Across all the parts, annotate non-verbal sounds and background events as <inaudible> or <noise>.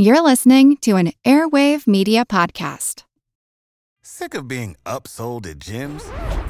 You're listening to an Airwave Media Podcast. Sick of being upsold at gyms?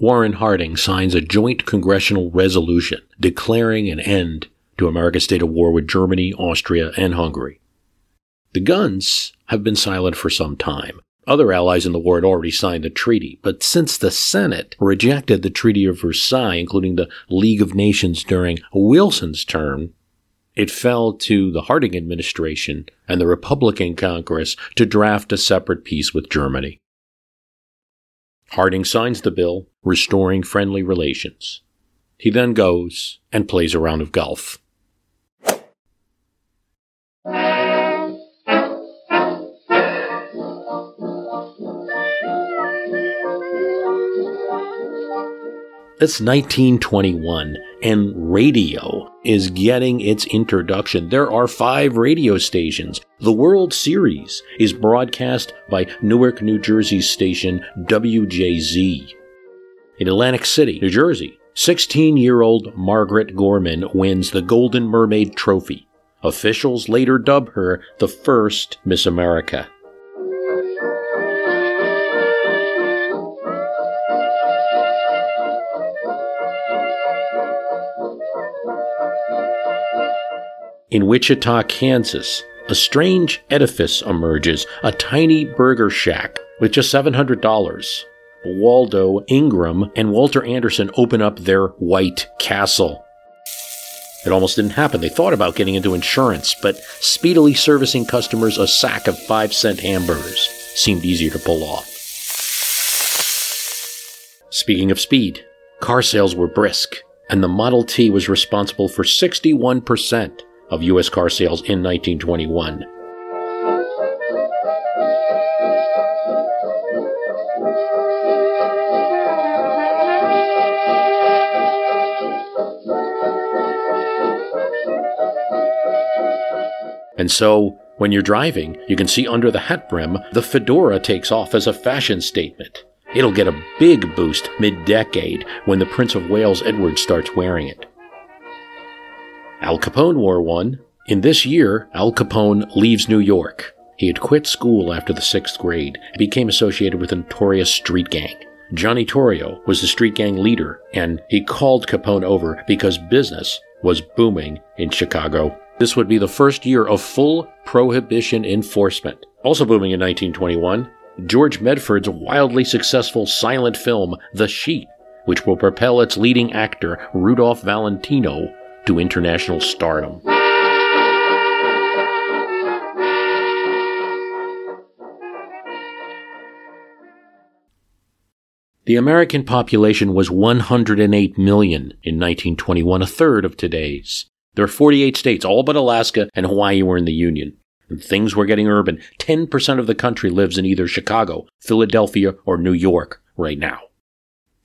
Warren Harding, signs a joint congressional resolution declaring an end to America's state of war with Germany, Austria, and Hungary. The guns have been silent for some time. Other allies in the war had already signed the treaty, but since the Senate rejected the Treaty of Versailles, including the League of Nations during Wilson's term, it fell to the Harding administration and the Republican Congress to draft a separate peace with Germany. Harding signs the bill, restoring friendly relations. He then goes and plays a round of golf. It's 1921, and radio is getting its introduction. There are five radio stations. The World Series is broadcast by Newark, New Jersey's station WJZ. In Atlantic City, New Jersey, 16 year old Margaret Gorman wins the Golden Mermaid Trophy. Officials later dub her the first Miss America. In Wichita, Kansas, a strange edifice emerges, a tiny burger shack with just $700. Waldo Ingram and Walter Anderson open up their White Castle. It almost didn't happen. They thought about getting into insurance, but speedily servicing customers a sack of five cent hamburgers seemed easier to pull off. Speaking of speed, car sales were brisk, and the Model T was responsible for 61% of U.S. car sales in 1921. And so, when you're driving, you can see under the hat brim, the fedora takes off as a fashion statement. It'll get a big boost mid decade when the Prince of Wales Edward starts wearing it. Al Capone wore one. In this year, Al Capone leaves New York. He had quit school after the sixth grade and became associated with a notorious street gang. Johnny Torrio was the street gang leader, and he called Capone over because business was booming in Chicago. This would be the first year of full prohibition enforcement. Also booming in 1921, George Melford's wildly successful silent film, The Sheik, which will propel its leading actor, Rudolph Valentino, to international stardom. The American population was 108 million in 1921, a third of today's. There are 48 states, all but Alaska and Hawaii were in the Union. And things were getting urban. 10% of the country lives in either Chicago, Philadelphia, or New York right now.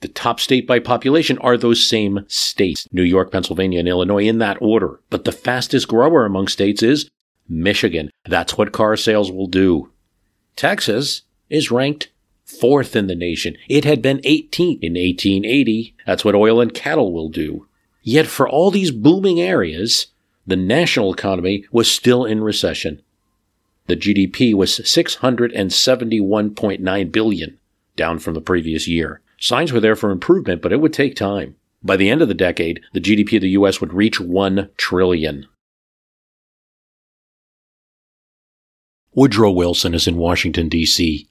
The top state by population are those same states New York, Pennsylvania, and Illinois in that order. But the fastest grower among states is Michigan. That's what car sales will do. Texas is ranked fourth in the nation. It had been 18th in 1880. That's what oil and cattle will do. Yet for all these booming areas, the national economy was still in recession. The GDP was 671.9 billion, down from the previous year. Signs were there for improvement, but it would take time. By the end of the decade, the GDP of the US would reach 1 trillion. Woodrow Wilson is in Washington, D.C.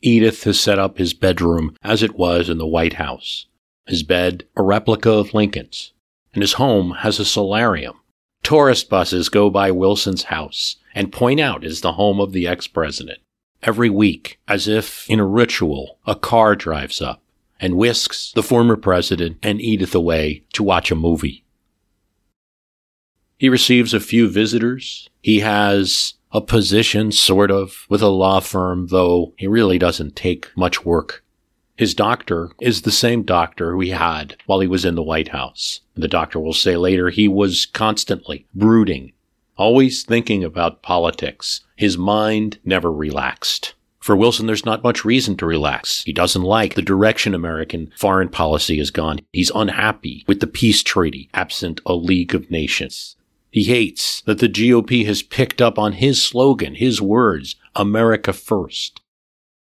Edith has set up his bedroom as it was in the White House. His bed, a replica of Lincoln's, and his home has a solarium. Tourist buses go by Wilson's house and point out is the home of the ex-president. Every week, as if in a ritual, a car drives up and whisks the former president and Edith away to watch a movie. He receives a few visitors. He has a position, sort of, with a law firm, though he really doesn't take much work. His doctor is the same doctor he had while he was in the White House. The doctor will say later he was constantly brooding, always thinking about politics. His mind never relaxed. For Wilson, there's not much reason to relax. He doesn't like the direction American foreign policy has gone. He's unhappy with the peace treaty absent a League of Nations. He hates that the GOP has picked up on his slogan, his words, America first,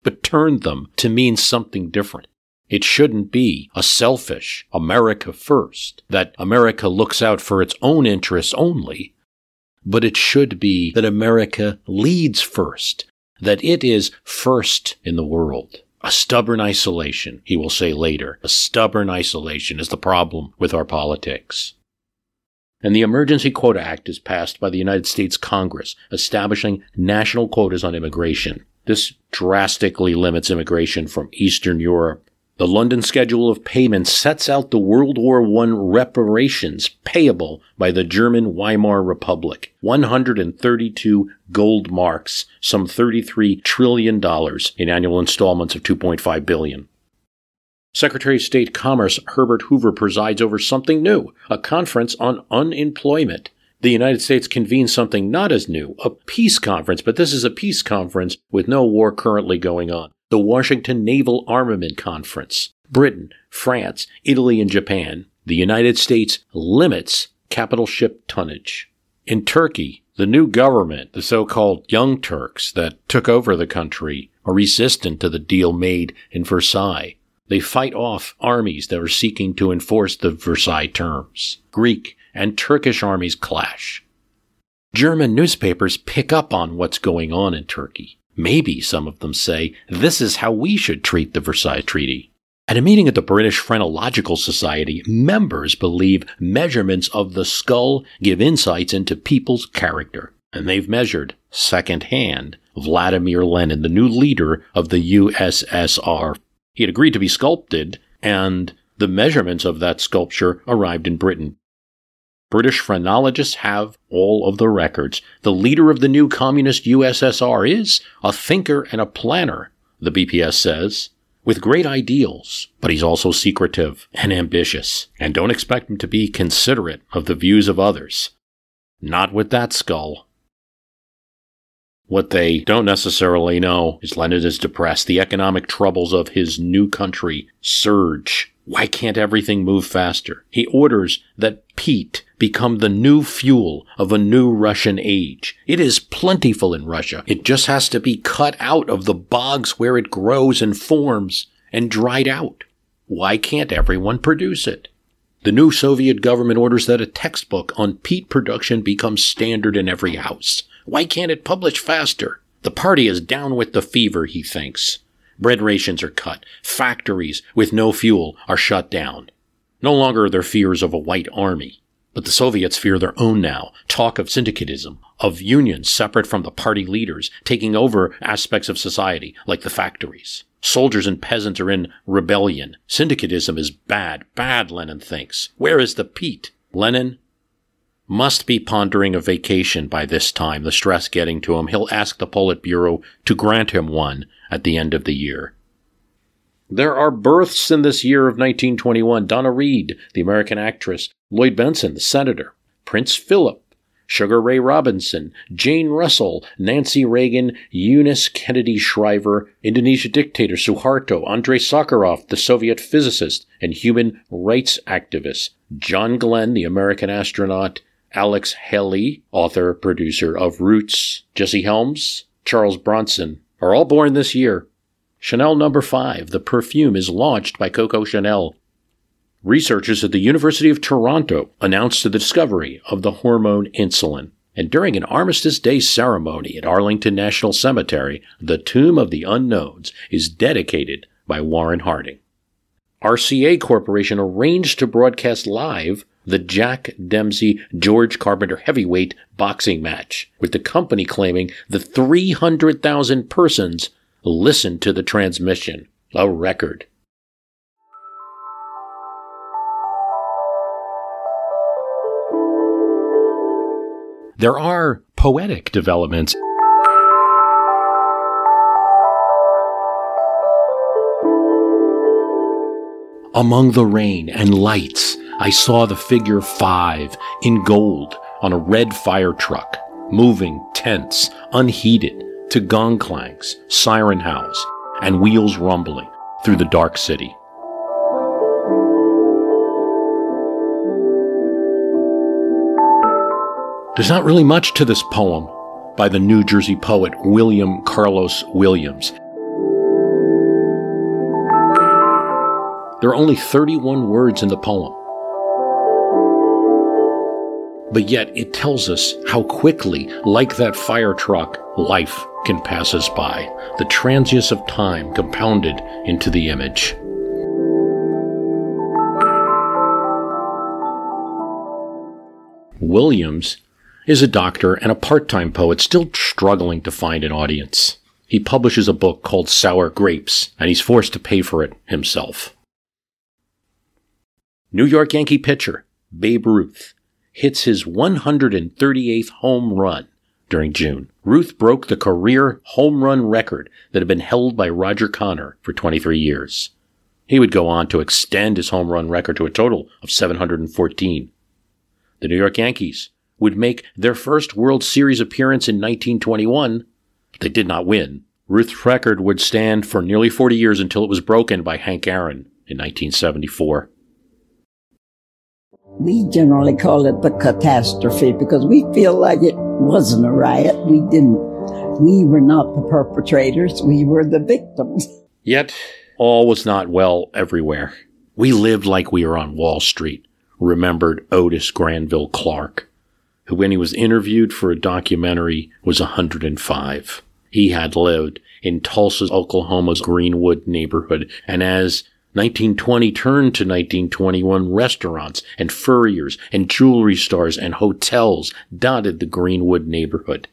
but turned them to mean something different. It shouldn't be a selfish America first, that America looks out for its own interests only, but it should be that America leads first, that it is first in the world. A stubborn isolation, he will say later. A stubborn isolation is the problem with our politics. And the Emergency Quota Act is passed by the United States Congress, establishing national quotas on immigration. This drastically limits immigration from Eastern Europe the London Schedule of Payments sets out the World War I reparations payable by the German Weimar Republic. 132 gold marks, some $33 trillion in annual installments of 2.5 billion. Secretary of State Commerce Herbert Hoover presides over something new, a conference on unemployment. The United States convenes something not as new, a peace conference, but this is a peace conference with no war currently going on the Washington Naval Armament Conference, Britain, France, Italy, and Japan, the United States limits capital ship tonnage. In Turkey, the new government, the so-called Young Turks that took over the country, are resistant to the deal made in Versailles. They fight off armies that are seeking to enforce the Versailles terms. Greek and Turkish armies clash. German newspapers pick up on what's going on in Turkey. Maybe, some of them say, this is how we should treat the Versailles Treaty. At a meeting at the British Phrenological Society, members believe measurements of the skull give insights into people's character. And they've measured, secondhand, Vladimir Lenin, the new leader of the USSR. He had agreed to be sculpted, and the measurements of that sculpture arrived in Britain. British phrenologists have all of the records. The leader of the new communist USSR is a thinker and a planner, the BPS says, with great ideals, but he's also secretive and ambitious, and don't expect him to be considerate of the views of others. Not with that skull. What they don't necessarily know is Lenin is depressed. The economic troubles of his new country surge. Why can't everything move faster? He orders that peat become the new fuel of a new Russian age. It is plentiful in Russia. It just has to be cut out of the bogs where it grows and forms and dried out. Why can't everyone produce it? The new Soviet government orders that a textbook on peat production becomes standard in every house. Why can't it publish faster? The party is down with the fever, he thinks. Bread rations are cut. Factories with no fuel are shut down. No longer are there fears of a white army. But the Soviets fear their own now. Talk of syndicalism, of unions separate from the party leaders, taking over aspects of society, like the factories. Soldiers and peasants are in rebellion. Syndicalism is bad, bad, Lenin thinks. Where is the peat? Lenin must be pondering a vacation by this time, the stress getting to him. He'll ask the Politburo to grant him one at the end of the year. There are births in this year of 1921 Donna Reed, the American actress, Lloyd Bentsen, the senator, Prince Philip, Sugar Ray Robinson, Jane Russell, Nancy Reagan, Eunice Kennedy Shriver, Indonesia dictator Suharto, Andrei Sakharov, the Soviet physicist and human rights activist, John Glenn, the American astronaut, Alex Haley, author, producer of Roots, Jesse Helms, Charles Bronson, are all born this year. Chanel number no. 5, the perfume, is launched by Coco Chanel. Researchers at the University of Toronto announced the discovery of the hormone insulin. And during an Armistice Day ceremony at Arlington National Cemetery, the Tomb of the Unknowns is dedicated by Warren Harding. RCA Corporation arranged to broadcast live the Jack Dempsey George Carpenter heavyweight boxing match, with the company claiming the 300,000 persons Listen to the transmission, a record. There are poetic developments. Among the rain and lights, I saw the figure five in gold on a red fire truck, moving, tense, unheeded, to gong clangs, siren howls, and wheels rumbling through the dark city. There's not really much to this poem by the New Jersey poet William Carlos Williams. There are only 31 words in the poem. But yet it tells us how quickly, like that fire truck, life can pass us by, the transience of time compounded into the image. Williams is a doctor and a part time poet still struggling to find an audience. He publishes a book called Sour Grapes, and he's forced to pay for it himself. New York Yankee pitcher Babe Ruth hits his 138th home run during June. Ruth broke the career home run record that had been held by Roger Connor for 23 years. He would go on to extend his home run record to a total of 714. The New York Yankees would make their first World Series appearance in 1921. But They did not win. Ruth's record would stand for nearly 40 years until it was broken by Hank Aaron in 1974. We generally call it the catastrophe because we feel like it wasn't a riot. We didn't, we were not the perpetrators. We were the victims. <laughs> Yet, all was not well everywhere. We lived like we were on Wall Street, remembered Otis Granville Clark who, when he was interviewed for a documentary, was 105. He had lived in Tulsa, Oklahoma's Greenwood neighborhood, and as 1920 turned to 1921, restaurants and furriers and jewelry stores and hotels dotted the Greenwood neighborhood.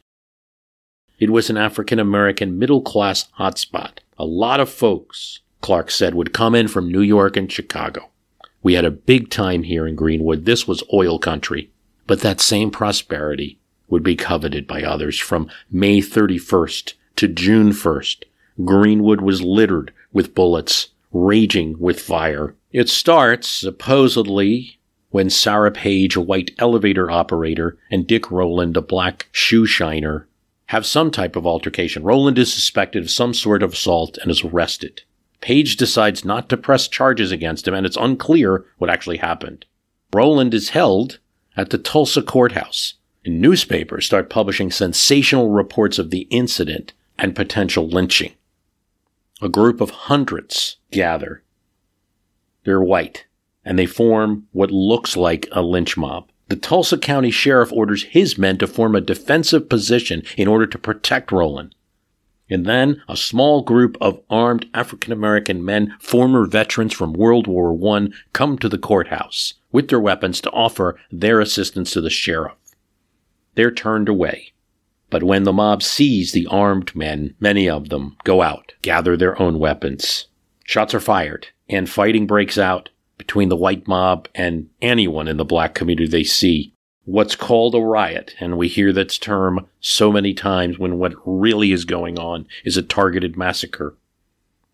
It was an African American middle class hotspot. A lot of folks, Clark said, would come in from New York and Chicago. We had a big time here in Greenwood. This was oil country. But that same prosperity would be coveted by others from May 31st to June 1st. Greenwood was littered with bullets, raging with fire. It starts, supposedly, when Sarah Page, a white elevator operator, and Dick Rowland, a black shoe shiner, have some type of altercation. Rowland is suspected of some sort of assault and is arrested. Page decides not to press charges against him, and it's unclear what actually happened. Rowland is held at the Tulsa courthouse. And newspapers start publishing sensational reports of the incident and potential lynching. A group of hundreds gather. They're white, and they form what looks like a lynch mob. The Tulsa County Sheriff orders his men to form a defensive position in order to protect Rowland. And then a small group of armed African American men, former veterans from World War I, come to the courthouse with their weapons to offer their assistance to the sheriff. They're turned away. But when the mob sees the armed men, many of them go out, gather their own weapons. Shots are fired, and fighting breaks out between the white mob and anyone in the black community they see. What's called a riot, and we hear that term so many times when what really is going on is a targeted massacre,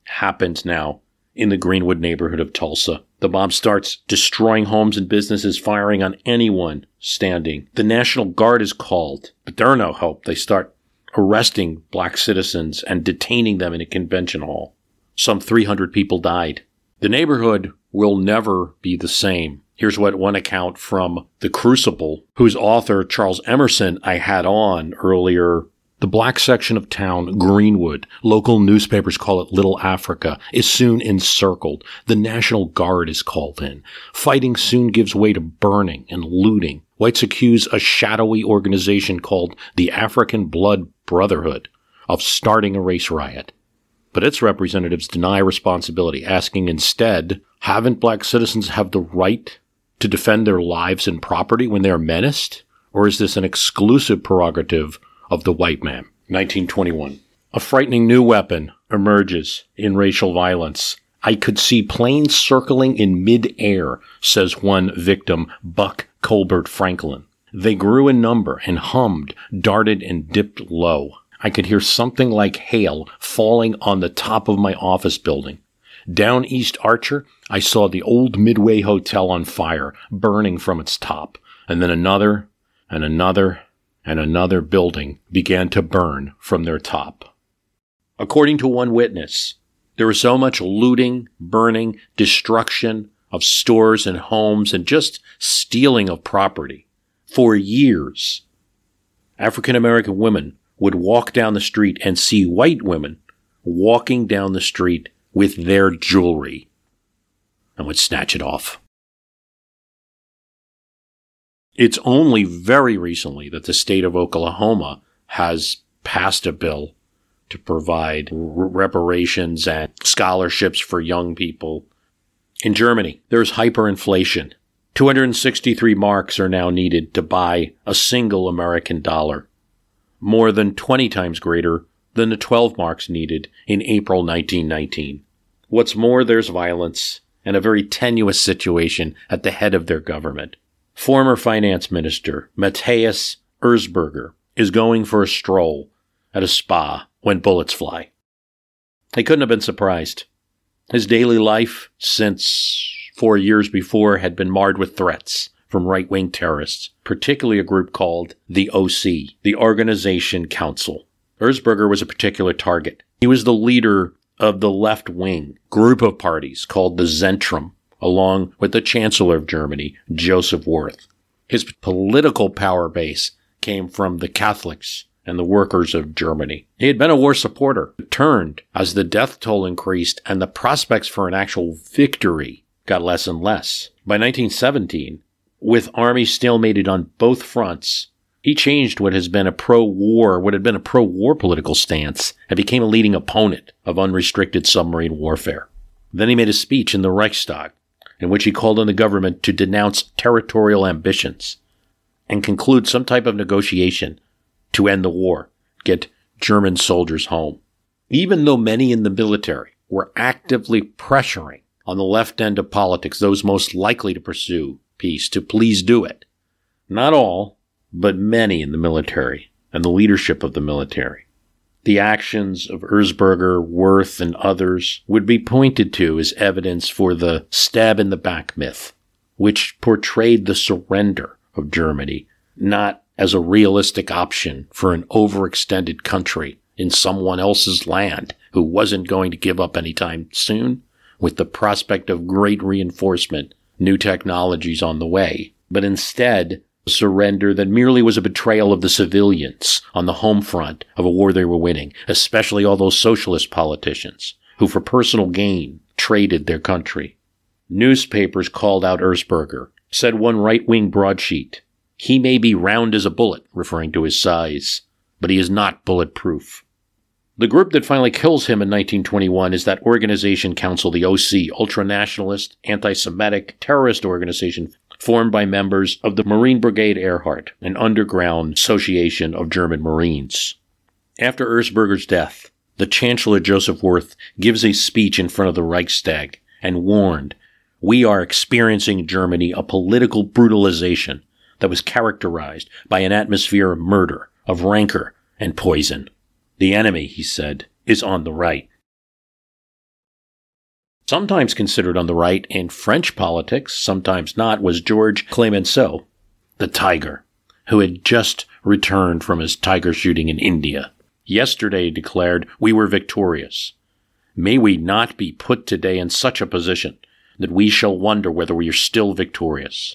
happens now in the Greenwood neighborhood of Tulsa. The mob starts destroying homes and businesses, firing on anyone standing. The National Guard is called, but they're no help. They start arresting black citizens and detaining them in a convention hall. Some 300 people died. The neighborhood will never be the same. Here's what one account from The Crucible, whose author, Charles Emmerson, I had on earlier the black section of town, Greenwood, local newspapers call it Little Africa, is soon encircled. The National Guard is called in. Fighting soon gives way to burning and looting. Whites accuse a shadowy organization called the African Blood Brotherhood of starting a race riot. But its representatives deny responsibility, asking instead, haven't black citizens have the right to defend their lives and property when they are menaced? Or is this an exclusive prerogative of the white man. 1921. A frightening new weapon emerges in racial violence. I could see planes circling in mid-air, says one victim, Buck Colbert Franklin. They grew in number and hummed, darted and dipped low. I could hear something like hail falling on the top of my office building. Down East Archer, I saw the old Midway Hotel on fire, burning from its top, and then another, and another, and another building began to burn from their top. According to one witness, there was so much looting, burning, destruction of stores and homes, and just stealing of property for years. African American women would walk down the street and see white women walking down the street with their jewelry and would snatch it off. It's only very recently that the state of Oklahoma has passed a bill to provide reparations and scholarships for young people. In Germany, there's hyperinflation. 263 marks are now needed to buy a single American dollar, more than 20 times greater than the 12 marks needed in April 1919. What's more, there's violence and a very tenuous situation at the head of their government. Former finance minister Matthias Erzberger is going for a stroll at a spa when bullets fly. He couldn't have been surprised. His daily life since four years before had been marred with threats from right wing terrorists, particularly a group called the OC, the Organization Consul. Erzberger was a particular target. He was the leader of the left wing group of parties called the Zentrum, along with the Chancellor of Germany, Joseph Wirth. His political power base came from the Catholics and the workers of Germany. He had been a war supporter, turned as the death toll increased and the prospects for an actual victory got less and less. By 1917, with armies stalemated on both fronts, he changed what has been a pro-war, what had been a pro-war political stance, and became a leading opponent of unrestricted submarine warfare. Then he made a speech in the Reichstag, in which he called on the government to denounce territorial ambitions and conclude some type of negotiation to end the war, get German soldiers home. Even though many in the military were actively pressuring on the left end of politics those most likely to pursue peace to please do it, not all, but many in the military and the leadership of the military. The actions of Erzberger, Wirth, and others would be pointed to as evidence for the stab in the back myth, which portrayed the surrender of Germany not as a realistic option for an overextended country in someone else's land who wasn't going to give up anytime soon, with the prospect of great reinforcement, new technologies on the way, but instead surrender that merely was a betrayal of the civilians on the home front of a war they were winning, especially all those socialist politicians who, for personal gain, traded their country. Newspapers called out Erzberger, said one right wing broadsheet. He may be round as a bullet, referring to his size, but he is not bulletproof. The group that finally kills him in 1921 is that organization consul, the OC, ultra-nationalist, anti-Semitic, terrorist organization formed by members of the Marine Brigade Ehrhardt, an underground association of German Marines. After Erzberger's death, the Chancellor Joseph Wirth gives a speech in front of the Reichstag and warned, we are experiencing Germany a political brutalization that was characterized by an atmosphere of murder, of rancor, and poison. The enemy, he said, is on the right. Sometimes considered on the right in French politics, sometimes not, was George Clemenceau, the tiger, who had just returned from his tiger shooting in India. Yesterday declared, We were victorious. May we not be put today in such a position that we shall wonder whether we are still victorious.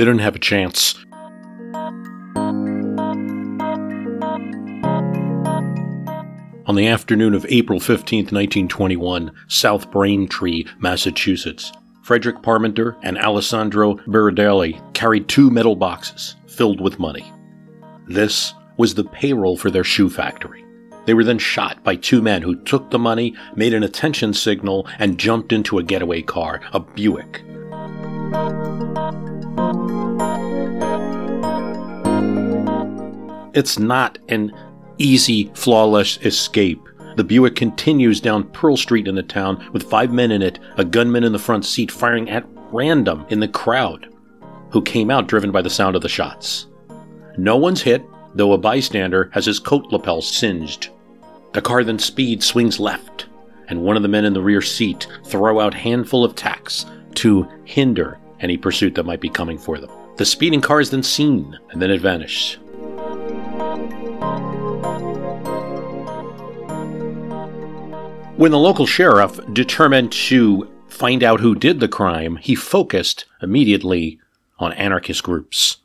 They didn't have a chance. On the afternoon of April 15, 1921, South Braintree, Massachusetts, Frederick Parmenter and Alessandro Berardelli carried two metal boxes filled with money. This was the payroll for their shoe factory. They were then shot by two men who took the money, made an attention signal, and jumped into a getaway car, a Buick. It's not an easy, flawless escape. The Buick continues down Pearl Street in the town with five men in it, a gunman in the front seat firing at random in the crowd, who came out driven by the sound of the shots. No one's hit, though a bystander has his coat lapel singed. The car then speeds, swings left, and one of the men in the rear seat throw out handful of tacks to hinder any pursuit that might be coming for them. The speeding car is then seen, and then it vanishes. When the local sheriff determined to find out who did the crime, he focused immediately on anarchist groups.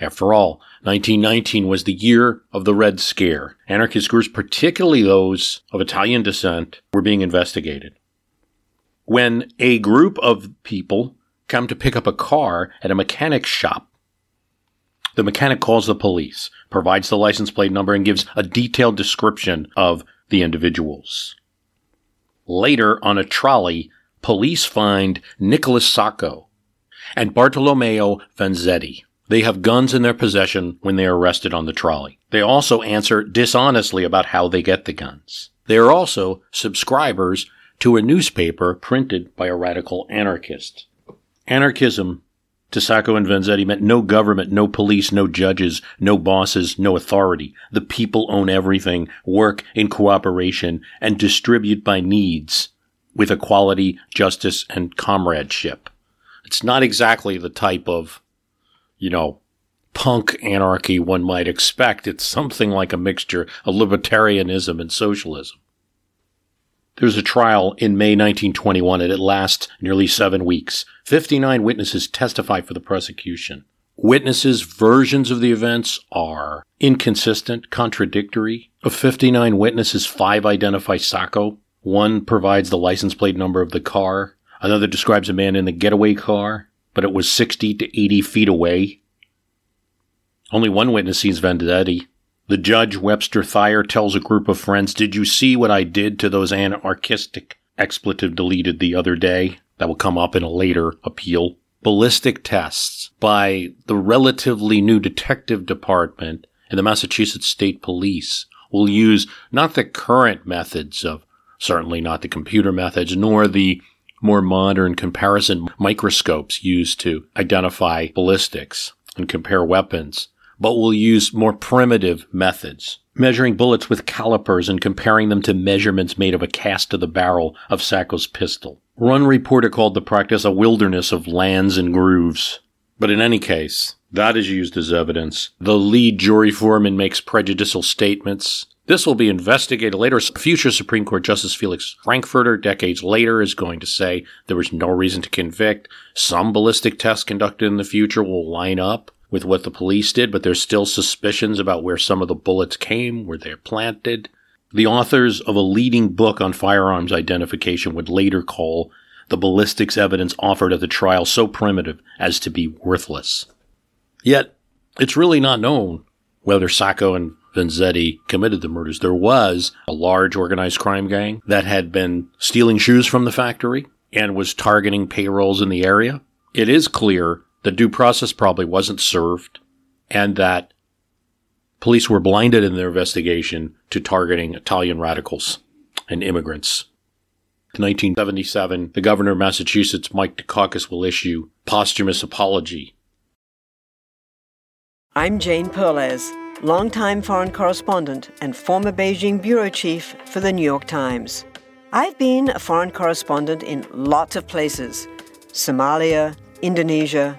After all, 1919 was the year of the Red Scare. Anarchist groups, particularly those of Italian descent, were being investigated. When a group of people come to pick up a car at a mechanic's shop, the mechanic calls the police, provides the license plate number, and gives a detailed description of the individuals. Later, on a trolley, police find Nicholas Sacco and Bartolomeo Vanzetti. They have guns in their possession when they are arrested on the trolley. They also answer dishonestly about how they get the guns. They are also subscribers to a newspaper printed by a radical anarchist. Anarchism to Sacco and Vanzetti meant no government, no police, no judges, no bosses, no authority. The people own everything, work in cooperation, and distribute by needs with equality, justice, and comradeship. It's not exactly the type of you know, punk anarchy one might expect. It's something like a mixture of libertarianism and socialism. There's a trial in May 1921 and it lasts nearly seven weeks. 59 witnesses testify for the prosecution. Witnesses' versions of the events are inconsistent, contradictory. Of 59 witnesses, five identify Sacco. One provides the license plate number of the car. Another describes a man in the getaway car but it was 60 to 80 feet away. Only one witness sees Vanzetti. The judge, Webster Thayer, tells a group of friends, Did you see what I did to those anarchistic expletive deleted the other day? That will come up in a later appeal. Ballistic tests by the relatively new detective department in the Massachusetts State Police will use not the current methods of, certainly not the computer methods, nor the more modern comparison microscopes used to identify ballistics and compare weapons, but will use more primitive methods, measuring bullets with calipers and comparing them to measurements made of a cast of the barrel of Sacco's pistol. One reporter called the practice a wilderness of lands and grooves. But in any case, that is used as evidence. The lead jury foreman makes prejudicial statements. This will be investigated later. Future Supreme Court Justice Felix Frankfurter, decades later, is going to say there was no reason to convict. Some ballistic tests conducted in the future will line up with what the police did, but there's still suspicions about where some of the bullets came, where they're planted. The authors of a leading book on firearms identification would later call the ballistics evidence offered at the trial so primitive as to be worthless. Yet, it's really not known whether Sacco and Vanzetti committed the murders. There was a large organized crime gang that had been stealing shoes from the factory and was targeting payrolls in the area. It is clear that due process probably wasn't served and that police were blinded in their investigation to targeting Italian radicals and immigrants. In 1977, the governor of Massachusetts, Mike Dukakis, will issue posthumous apology. I'm Jane Perlez longtime foreign correspondent and former Beijing bureau chief for the New York Times. I've been a foreign correspondent in lots of places Somalia, Indonesia,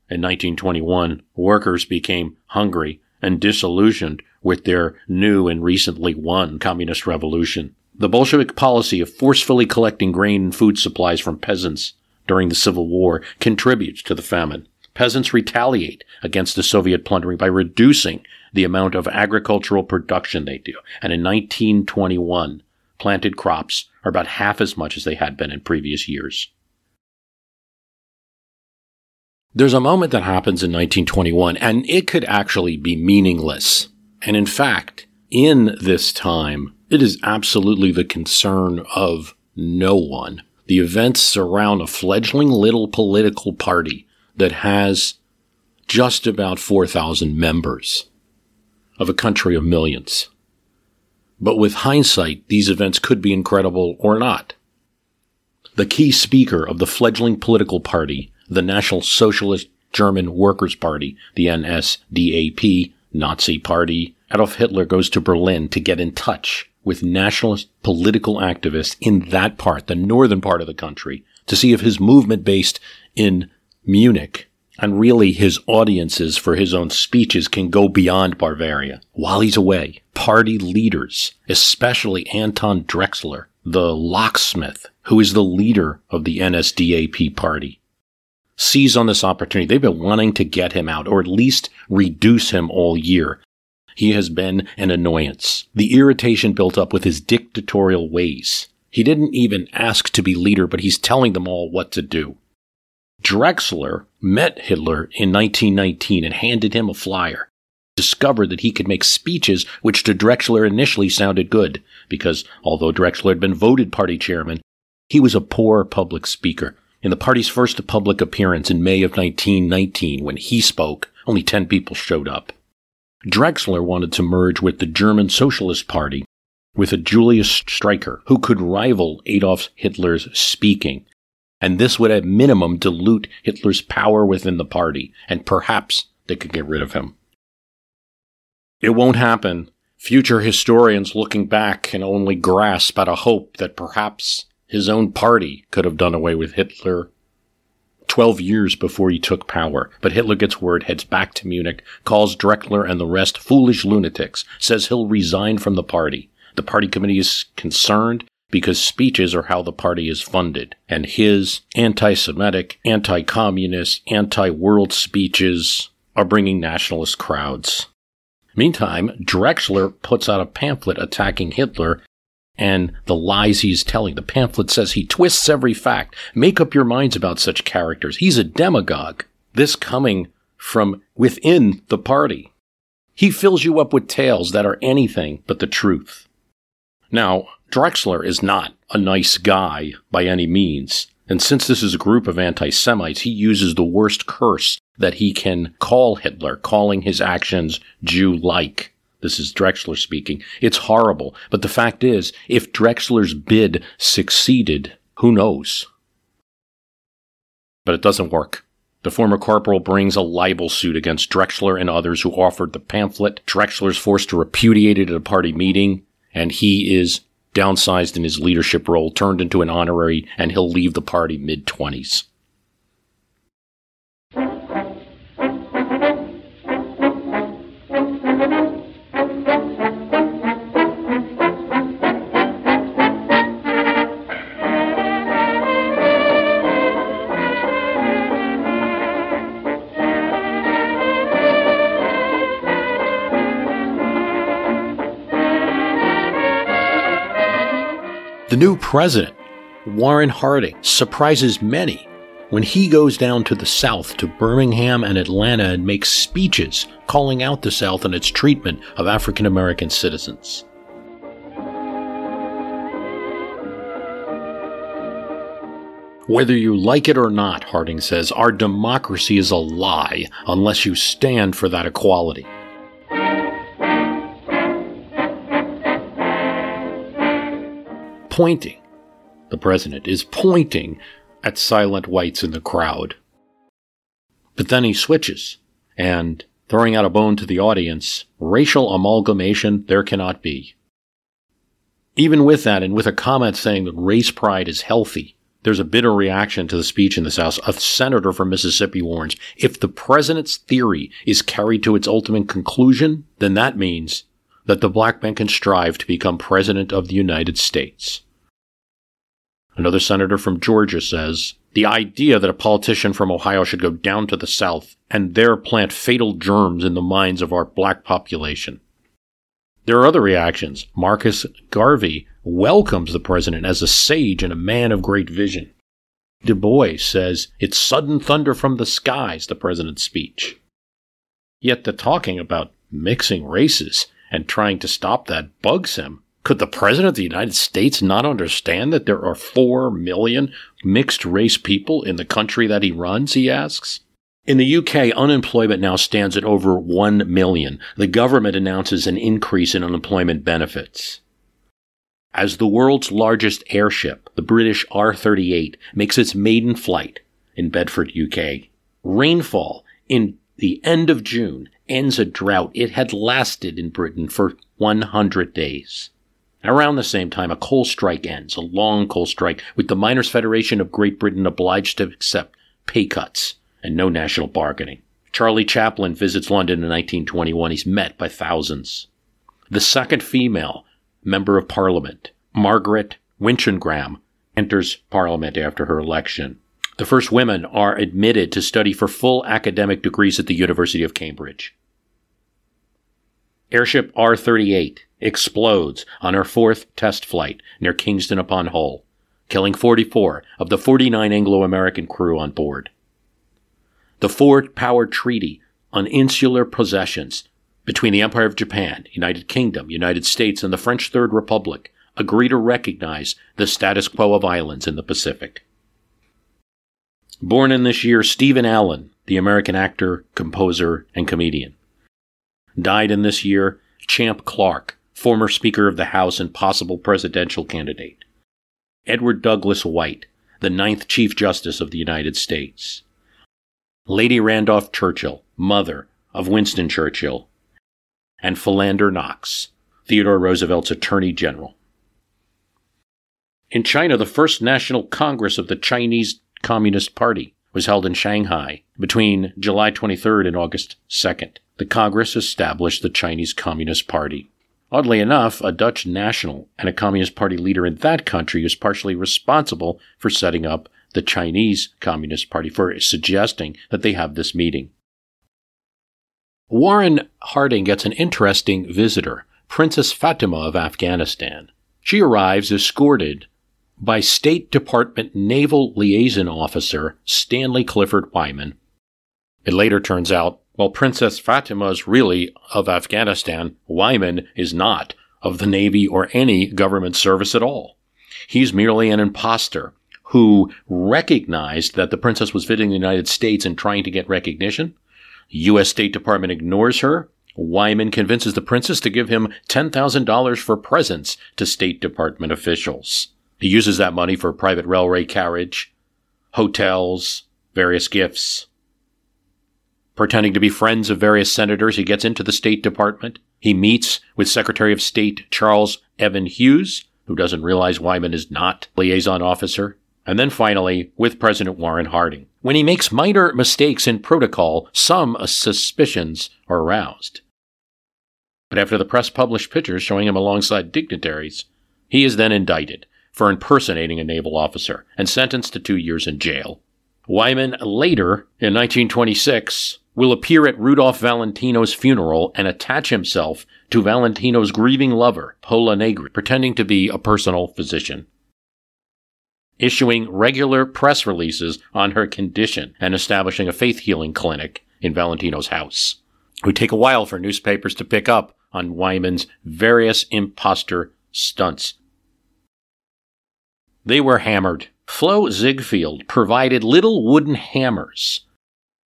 in 1921, workers became hungry and disillusioned with their new and recently won communist revolution. The Bolshevik policy of forcefully collecting grain and food supplies from peasants during the Civil War contributes to the famine. Peasants retaliate against the Soviet plundering by reducing the amount of agricultural production they do. And in 1921, planted crops are about half as much as they had been in previous years. There's a moment that happens in 1921, and it could actually be meaningless. And in fact, in this time, it is absolutely the concern of no one. The events surround a fledgling little political party that has just about 4,000 members of a country of millions. But with hindsight, these events could be incredible or not. The key speaker of the fledgling political party the National Socialist German Workers' Party, the NSDAP, Nazi Party. Adolf Hitler goes to Berlin to get in touch with nationalist political activists in that part, the northern part of the country, to see if his movement based in Munich and really his audiences for his own speeches can go beyond Bavaria. While he's away, party leaders, especially Anton Drexler, the locksmith, who is the leader of the NSDAP party, seize on this opportunity. They've been wanting to get him out or at least reduce him all year. He has been an annoyance. The irritation built up with his dictatorial ways. He didn't even ask to be leader, but he's telling them all what to do. Drexler met Hitler in 1919 and handed him a flyer. Discovered that he could make speeches which to Drexler initially sounded good, because although Drexler had been voted party chairman, he was a poor public speaker. In the party's first public appearance in May of 1919, when he spoke, only 10 people showed up. Drexler wanted to merge with the German Socialist Party with a Julius Streicher who could rival Adolf Hitler's speaking. And this would at minimum dilute Hitler's power within the party, and perhaps they could get rid of him. It won't happen. Future historians looking back can only grasp at a hope that perhaps his own party could have done away with Hitler 12 years before he took power. But Hitler gets word, heads back to Munich, calls Drexler and the rest foolish lunatics, says he'll resign from the party. The party committee is concerned because speeches are how the party is funded, and his anti Semitic, anti communist, anti world speeches are bringing nationalist crowds. Meantime, Drexler puts out a pamphlet attacking Hitler and the lies he's telling. The pamphlet says he twists every fact. Make up your minds about such characters. He's a demagogue. This coming from within the party. He fills you up with tales that are anything but the truth. Now, Drexler is not a nice guy by any means. And since this is a group of anti Semites, he uses the worst curse that he can call Hitler, calling his actions Jew like. This is Drexler speaking. It's horrible. But the fact is, if Drexler's bid succeeded, who knows? But it doesn't work. The former corporal brings a libel suit against Drexler and others who offered the pamphlet. Drexler's forced to repudiate it at a party meeting, and he is downsized in his leadership role, turned into an honorary, and he'll leave the party mid 20s. The new president, Warren Harding, surprises many when he goes down to the South to Birmingham and Atlanta and makes speeches calling out the South and its treatment of African American citizens. Whether you like it or not, Harding says, our democracy is a lie unless you stand for that equality. Pointing. The president is pointing at silent whites in the crowd. But then he switches, and throwing out a bone to the audience, racial amalgamation there cannot be. Even with that, and with a comment saying that race pride is healthy, there's a bitter reaction to the speech in this House. A senator from Mississippi warns if the president's theory is carried to its ultimate conclusion, then that means that the black man can strive to become president of the United States. Another senator from Georgia says the idea that a politician from Ohio should go down to the South and there plant fatal germs in the minds of our black population. There are other reactions. Marcus Garvey welcomes the president as a sage and a man of great vision. Du Bois says it's sudden thunder from the skies, the president's speech. Yet the talking about mixing races and trying to stop that bugs him. Could the President of the United States not understand that there are four million mixed race people in the country that he runs? He asks. In the UK, unemployment now stands at over 1 million. The government announces an increase in unemployment benefits. As the world's largest airship, the British R 38 makes its maiden flight in Bedford, UK, rainfall in the end of June ends a drought it had lasted in Britain for 100 days. Around the same time, a coal strike ends, a long coal strike, with the Miners' Federation of Great Britain obliged to accept pay cuts and no national bargaining. Charlie Chaplin visits London in 1921. He's met by thousands. The second female member of parliament, Margaret Wintringham, enters parliament after her election. The first women are admitted to study for full academic degrees at the University of Cambridge. Airship R 38 explodes on her fourth test flight near Kingston upon Hull, killing 44 of the 49 Anglo American crew on board. The Four Power Treaty on Insular Possessions between the Empire of Japan, United Kingdom, United States, and the French Third Republic agree to recognize the status quo of islands in the Pacific. Born in this year, Stephen Allen, the American actor, composer, and comedian. Died in this year, Champ Clark, former Speaker of the House and possible presidential candidate. Edward Douglas White, the ninth Chief Justice of the United States. Lady Randolph Churchill, mother of Winston Churchill, and Philander Knox, Theodore Roosevelt's Attorney General. In China, the first National Congress of the Chinese Communist Party was held in Shanghai between July 23rd and August 2nd. The Congress established the Chinese Communist Party. Oddly enough, a Dutch national and a Communist Party leader in that country is partially responsible for setting up the Chinese Communist Party for suggesting that they have this meeting. Warren Harding gets an interesting visitor, Princess Fatima of Afghanistan. She arrives escorted by State Department Naval Liaison Officer Stanley Clifford Wyman. It later turns out, while Princess Fatima is really of Afghanistan, Wyman is not of the Navy or any government service at all. He's merely an impostor who recognized that the princess was visiting the United States and trying to get recognition. U.S. State Department ignores her. Wyman convinces the princess to give him $10,000 for presents to State Department officials. He uses that money for private railway carriage, hotels, various gifts. Pretending to be friends of various senators, he gets into the State Department. He meets with Secretary of State Charles Evans Hughes, who doesn't realize Wyman is not liaison officer. And then finally, with President Warren Harding. When he makes minor mistakes in protocol, some suspicions are aroused. But after the press published pictures showing him alongside dignitaries, he is then indicted for impersonating a naval officer and sentenced to two years in jail. Wyman later, in 1926, will appear at Rudolph Valentino's funeral and attach himself to Valentino's grieving lover, Pola Negri, pretending to be a personal physician issuing regular press releases on her condition and establishing a faith healing clinic in Valentino's house. It would take a while for newspapers to pick up on Wyman's various impostor stunts. They were hammered. Flo Ziegfeld provided little wooden hammers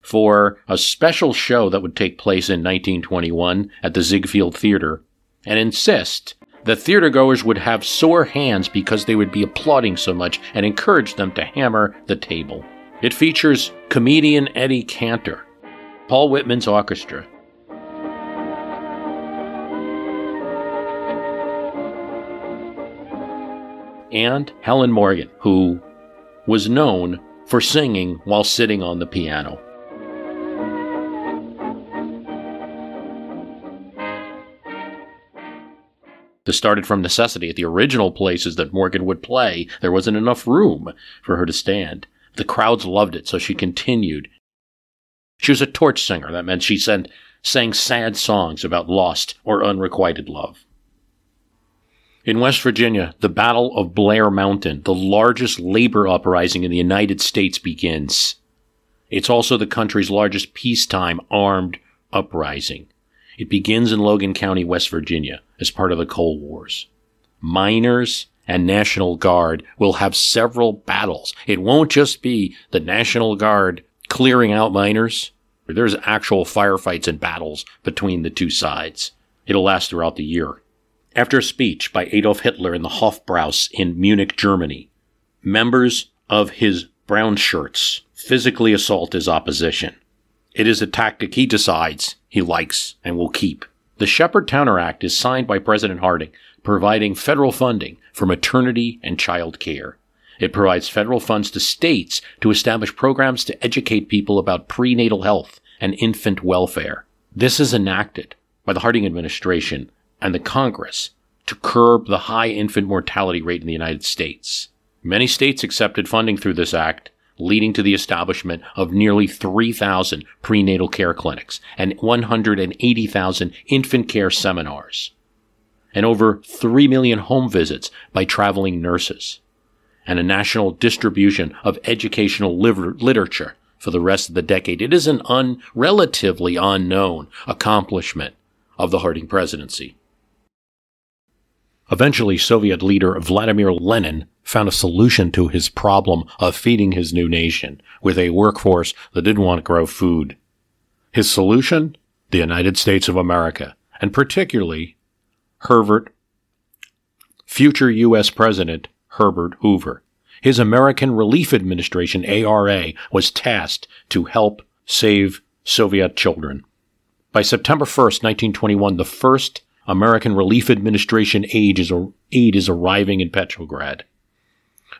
for a special show that would take place in 1921 at the Ziegfeld Theater and insist that theatergoers would have sore hands because they would be applauding so much and encourage them to hammer the table. It features comedian Eddie Cantor, Paul Whiteman's orchestra, and Helen Morgan, who was known for singing while sitting on the piano. This started from necessity. At the original places that Morgan would play, there wasn't enough room for her to stand. The crowds loved it, so she continued. She was a torch singer. That meant she sang, sang sad songs about lost or unrequited love. In West Virginia, the Battle of Blair Mountain, the largest labor uprising in the United States, begins. It's also the country's largest peacetime armed uprising. It begins in Logan County, West Virginia, as part of the Coal Wars. Miners and National Guard will have several battles. It won't just be the National Guard clearing out miners. There's actual firefights and battles between the two sides. It'll last throughout the year. After a speech by Adolf Hitler in the Hofbräu in Munich, Germany, members of his brown shirts physically assault his opposition. It is a tactic he decides he likes and will keep. The Sheppard-Towner Act is signed by President Harding, providing federal funding for maternity and child care. It provides federal funds to states to establish programs to educate people about prenatal health and infant welfare. This is enacted by the Harding administration and the Congress to curb the high infant mortality rate in the United States. Many states accepted funding through this act, leading to the establishment of nearly 3,000 prenatal care clinics and 180,000 infant care seminars, and over 3 million home visits by traveling nurses, and a national distribution of educational literature for the rest of the decade. It is an un- relatively unknown accomplishment of the Harding presidency. Eventually, Soviet leader Vladimir Lenin found a solution to his problem of feeding his new nation with a workforce that didn't want to grow food. His solution? The United States of America, and particularly Herbert, future U.S. President Herbert Hoover. His American Relief Administration, ARA, was tasked to help save Soviet children. By September 1st, 1921, the first American Relief Administration aid is, aid is arriving in Petrograd.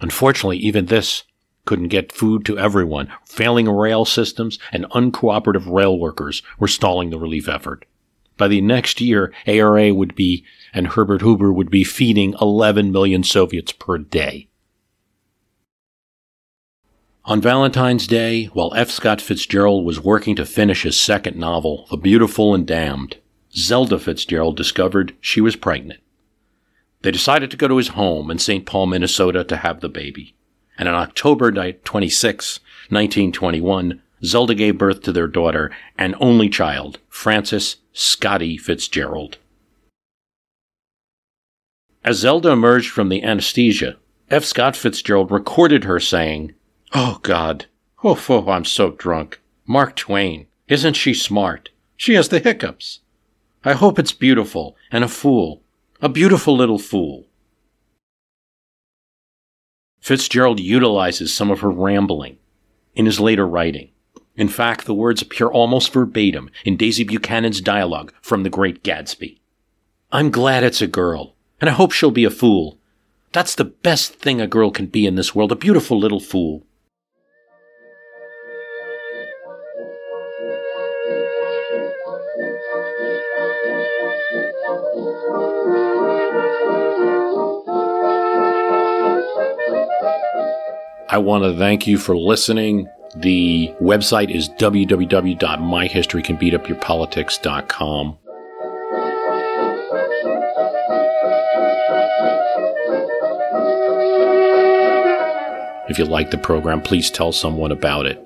Unfortunately, even this couldn't get food to everyone. Failing rail systems and uncooperative rail workers were stalling the relief effort. By the next year, ARA would be, and Herbert Hoover would be feeding 11 million Soviets per day. On Valentine's Day, while F. Scott Fitzgerald was working to finish his second novel, The Beautiful and Damned, Zelda Fitzgerald discovered she was pregnant. They decided to go to his home in St. Paul, Minnesota to have the baby. And on October 26, 1921, Zelda gave birth to their daughter and only child, Frances Scotty Fitzgerald. As Zelda emerged from the anesthesia, F. Scott Fitzgerald recorded her saying, Oh God, oh, oh, I'm so drunk. Mark Twain, isn't she smart? She has the hiccups. I hope it's beautiful and a fool, a beautiful little fool. Fitzgerald utilizes some of her rambling in his later writing. In fact, the words appear almost verbatim in Daisy Buchanan's dialogue from The Great Gatsby. I'm glad it's a girl, and I hope she'll be a fool. That's the best thing a girl can be in this world, a beautiful little fool. I want to thank you for listening. The website is www.myhistorycanbeatupyourpolitics.com. If you like the program, please tell someone about it.